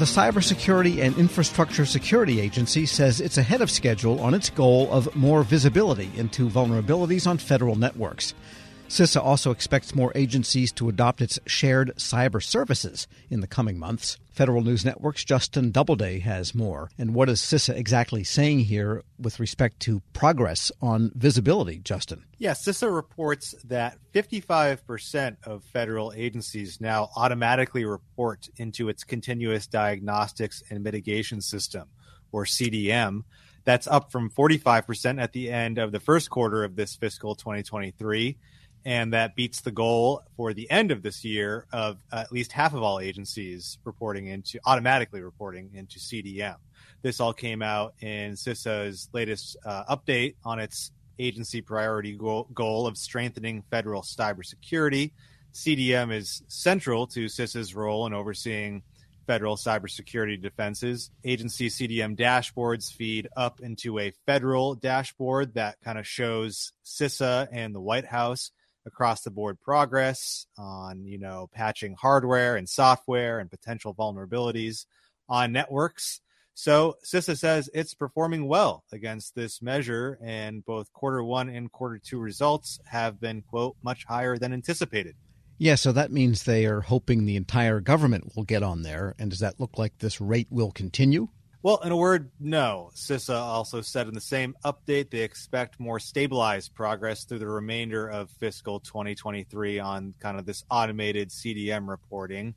The Cybersecurity and Infrastructure Security Agency says it's ahead of schedule on its goal of more visibility into vulnerabilities on federal networks. CISA also expects more agencies to adopt its shared cyber services in the coming months. Federal News Network's Justin Doubleday has more. And what is CISA exactly saying here with respect to progress on visibility, Justin? Yeah, CISA reports that 55% of federal agencies now automatically report into its Continuous Diagnostics and Mitigation System, or CDM. That's up from 45% at the end of the first quarter of this fiscal 2023 and that beats the goal for the end of this year of at least half of all agencies reporting into automatically reporting into CDM. This all came out in CISA's latest uh, update on its agency priority goal, goal of strengthening federal cybersecurity. CDM is central to CISA's role in overseeing federal cybersecurity defenses. Agency CDM dashboards feed up into a federal dashboard that kind of shows CISA and the White House across the board progress on you know patching hardware and software and potential vulnerabilities on networks so CISA says it's performing well against this measure, and both quarter one and quarter two results have been, quote, much higher than anticipated. Yeah, so that means they are hoping the entire government will get on there. And does that look like this rate will continue? Well, in a word, no. CISA also said in the same update they expect more stabilized progress through the remainder of fiscal 2023 on kind of this automated CDM reporting.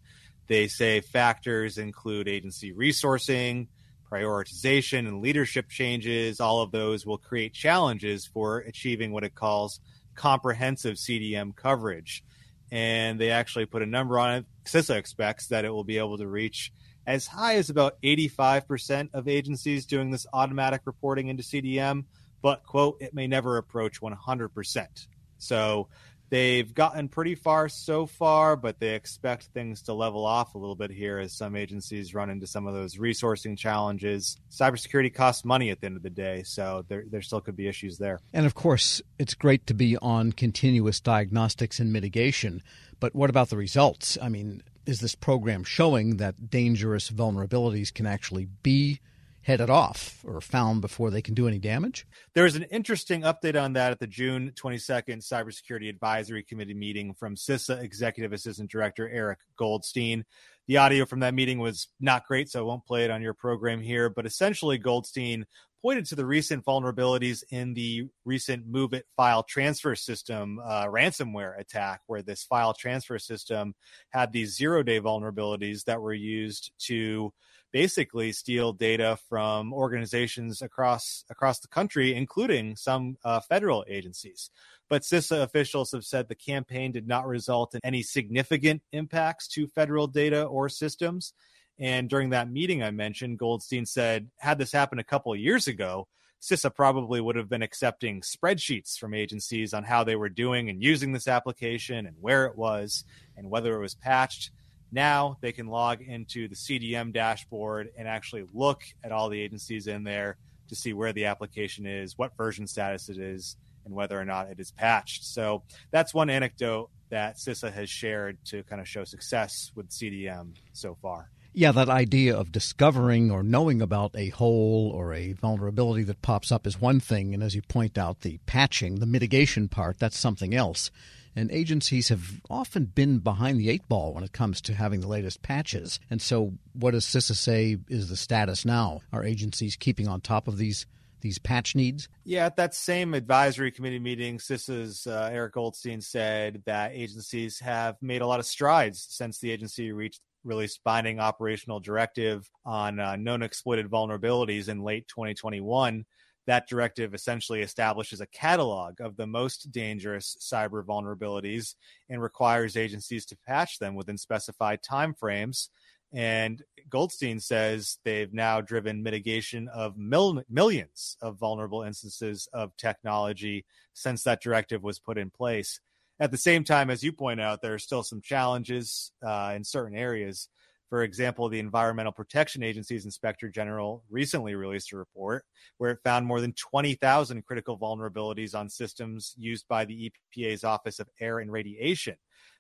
They say factors include agency resourcing, prioritization, and leadership changes. All of those will create challenges for achieving what it calls comprehensive CDM coverage. And they actually put a number on it. CISA expects that it will be able to reach as high as about 85% of agencies doing this automatic reporting into CDM, but quote, it may never approach 100%. So they've gotten pretty far so far, but they expect things to level off a little bit here as some agencies run into some of those resourcing challenges. Cybersecurity costs money at the end of the day, so there, there still could be issues there. And of course, it's great to be on continuous diagnostics and mitigation, but what about the results? I mean, is this program showing that dangerous vulnerabilities can actually be headed off or found before they can do any damage? There's an interesting update on that at the June 22nd Cybersecurity Advisory Committee meeting from CISA Executive Assistant Director Eric Goldstein. The audio from that meeting was not great, so I won't play it on your program here. But essentially, Goldstein pointed to the recent vulnerabilities in the recent MOVEit file transfer system uh, ransomware attack, where this file transfer system had these zero day vulnerabilities that were used to basically steal data from organizations across across the country, including some uh, federal agencies. But CISA officials have said the campaign did not result in any significant impacts to federal data or systems. And during that meeting I mentioned, Goldstein said, had this happened a couple of years ago, CISA probably would have been accepting spreadsheets from agencies on how they were doing and using this application and where it was and whether it was patched. Now they can log into the CDM dashboard and actually look at all the agencies in there to see where the application is, what version status it is, and whether or not it is patched. So that's one anecdote that CISA has shared to kind of show success with CDM so far. Yeah, that idea of discovering or knowing about a hole or a vulnerability that pops up is one thing. And as you point out, the patching, the mitigation part, that's something else. And agencies have often been behind the eight ball when it comes to having the latest patches. And so, what does CISA say is the status now? Are agencies keeping on top of these these patch needs? Yeah, at that same advisory committee meeting, CISA's uh, Eric Goldstein said that agencies have made a lot of strides since the agency reached released binding operational directive on uh, known exploited vulnerabilities in late 2021. That directive essentially establishes a catalog of the most dangerous cyber vulnerabilities and requires agencies to patch them within specified timeframes. And Goldstein says they've now driven mitigation of mil- millions of vulnerable instances of technology since that directive was put in place. At the same time, as you point out, there are still some challenges uh, in certain areas. For example, the Environmental Protection Agency's Inspector General recently released a report where it found more than 20,000 critical vulnerabilities on systems used by the EPA's Office of Air and Radiation.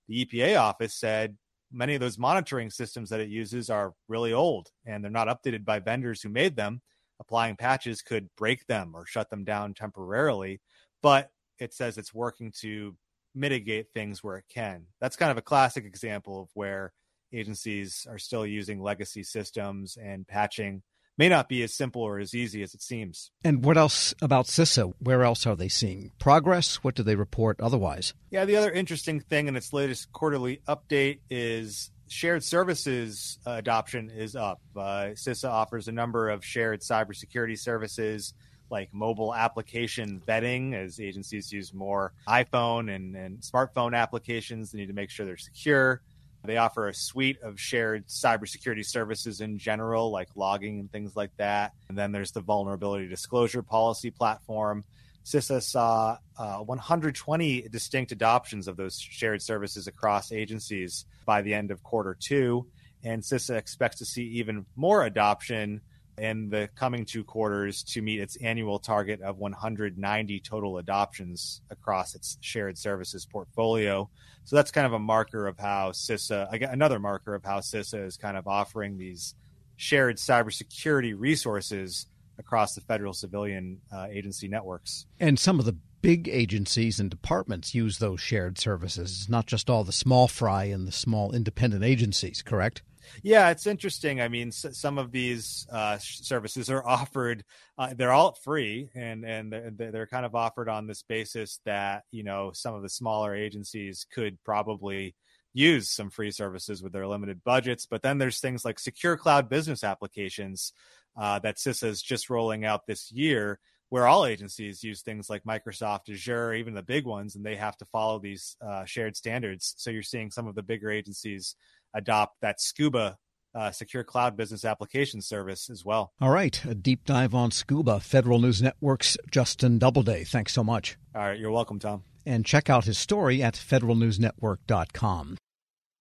The EPA office said many of those monitoring systems that it uses are really old and they're not updated by vendors who made them. Applying patches could break them or shut them down temporarily, but it says it's working to mitigate things where it can. That's kind of a classic example of where agencies are still using legacy systems and patching may not be as simple or as easy as it seems. And what else about CISA? Where else are they seeing progress? What do they report otherwise? Yeah, the other interesting thing in its latest quarterly update is shared services adoption is up. Uh, CISA offers a number of shared cybersecurity services like mobile application vetting as agencies use more iPhone and, and smartphone applications. They need to make sure they're secure. They offer a suite of shared cybersecurity services in general, like logging and things like that. And then there's the vulnerability disclosure policy platform. CISA saw uh, 120 distinct adoptions of those shared services across agencies by the end of quarter two. And CISA expects to see even more adoption in the coming two quarters to meet its annual target of 190 total adoptions across its shared services portfolio. So that's kind of a marker of how CISA, another marker of how CISA is kind of offering these shared cybersecurity resources across the federal civilian uh, agency networks. And some of the big agencies and departments use those shared services, not just all the small fry and the small independent agencies, correct? Yeah, it's interesting. I mean, s- some of these uh, services are offered; uh, they're all free, and and they're, they're kind of offered on this basis that you know some of the smaller agencies could probably use some free services with their limited budgets. But then there's things like secure cloud business applications uh, that CISA is just rolling out this year, where all agencies use things like Microsoft Azure, even the big ones, and they have to follow these uh, shared standards. So you're seeing some of the bigger agencies adopt that Scuba uh, secure cloud business application service as well. All right, a deep dive on Scuba. Federal News Network's Justin Doubleday. Thanks so much. All right, you're welcome, Tom. And check out his story at federalnewsnetwork.com.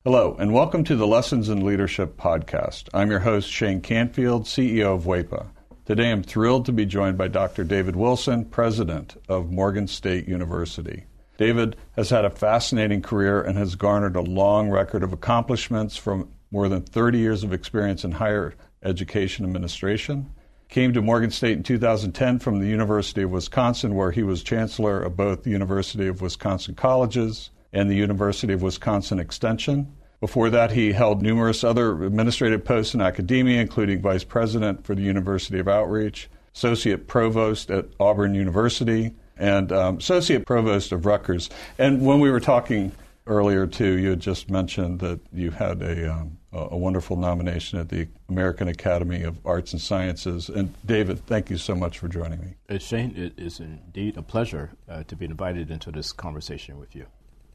Hello, and welcome to the Lessons in Leadership podcast. I'm your host, Shane Canfield, CEO of WEPA. Today I'm thrilled to be joined by Dr. David Wilson, president of Morgan State University. David has had a fascinating career and has garnered a long record of accomplishments from more than 30 years of experience in higher education administration. Came to Morgan State in 2010 from the University of Wisconsin, where he was chancellor of both the University of Wisconsin Colleges and the University of Wisconsin Extension. Before that, he held numerous other administrative posts in academia, including vice president for the University of Outreach, associate provost at Auburn University, and um, associate provost of Rutgers. And when we were talking earlier too, you had just mentioned that you had a, um, a wonderful nomination at the American Academy of Arts and Sciences. And David, thank you so much for joining me. Uh, Shane, it is indeed a pleasure uh, to be invited into this conversation with you.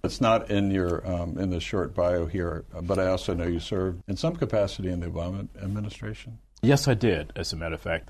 It's not in your um, in the short bio here, but I also know you served in some capacity in the Obama administration. Yes, I did. As a matter of fact,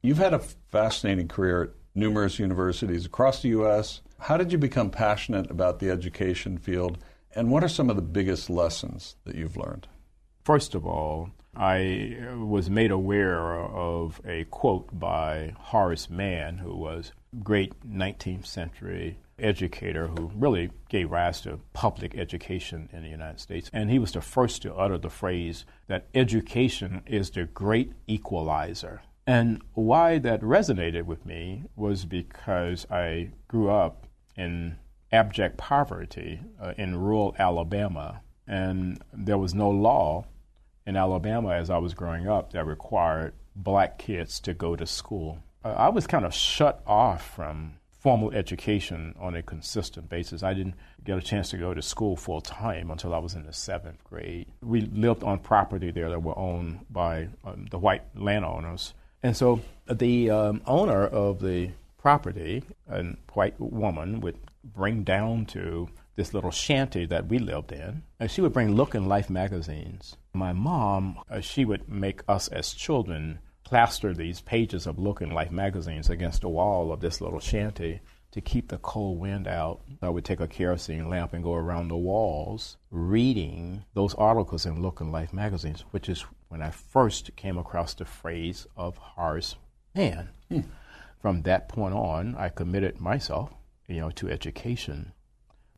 You've had a fascinating career at numerous universities across the U.S. How did you become passionate about the education field, and what are some of the biggest lessons that you've learned? First of all, I was made aware of a quote by Horace Mann, who was a great 19th century educator who really gave rise to public education in the United States. And he was the first to utter the phrase that education is the great equalizer. And why that resonated with me was because I grew up in abject poverty uh, in rural Alabama, and there was no law in Alabama as I was growing up that required black kids to go to school. Uh, I was kind of shut off from formal education on a consistent basis. I didn't get a chance to go to school full time until I was in the seventh grade. We lived on property there that were owned by um, the white landowners and so the um, owner of the property, a white woman, would bring down to this little shanty that we lived in, and she would bring Look and Life magazines. My mom, uh, she would make us as children plaster these pages of Look and Life magazines against the wall of this little shanty to keep the cold wind out. I would take a kerosene lamp and go around the walls reading those articles in Look and Life magazines, which is when I first came across the phrase of Horace Mann. Hmm. From that point on, I committed myself, you know, to education.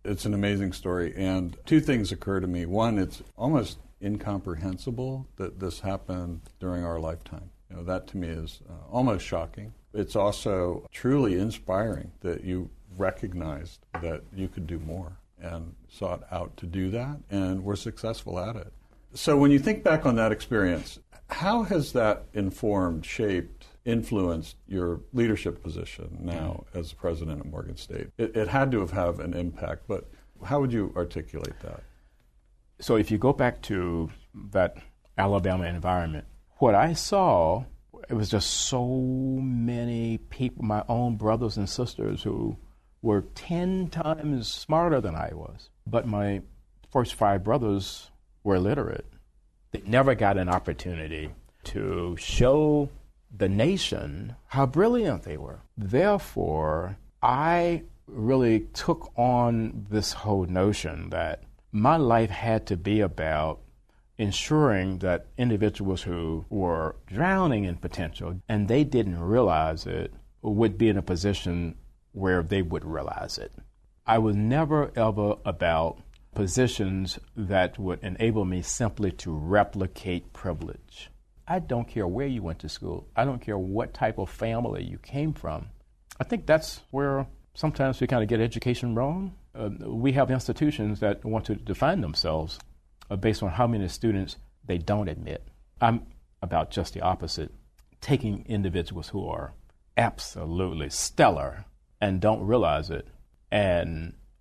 It's an amazing story, and two things occur to me. One, it's almost incomprehensible that this happened during our lifetime. You know, that to me is uh, almost shocking. It's also truly inspiring that you recognized that you could do more and sought out to do that and were successful at it. So when you think back on that experience, how has that informed, shaped, influenced your leadership position now mm-hmm. as president of Morgan State? It, it had to have had an impact, but how would you articulate that? So if you go back to that Alabama environment, what I saw it was just so many people, my own brothers and sisters, who were 10 times smarter than I was. But my first five brothers were illiterate. They never got an opportunity to show the nation how brilliant they were. Therefore, I really took on this whole notion that my life had to be about ensuring that individuals who were drowning in potential and they didn't realize it would be in a position where they would realize it. I was never ever about positions that would enable me simply to replicate privilege. I don't care where you went to school. I don't care what type of family you came from. I think that's where sometimes we kind of get education wrong. Uh, we have institutions that want to define themselves uh, based on how many students they don't admit. I'm about just the opposite, taking individuals who are absolutely stellar and don't realize it and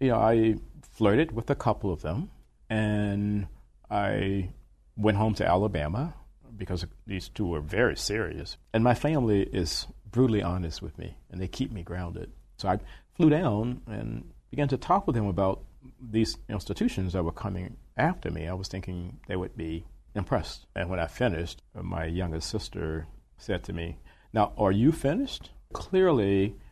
you know, I flirted with a couple of them, and I went home to Alabama because these two were very serious. And my family is brutally honest with me, and they keep me grounded. So I flew down and began to talk with them about these institutions that were coming after me, I was thinking they would be impressed. And when I finished, my youngest sister said to me, Now, are you finished? Clearly,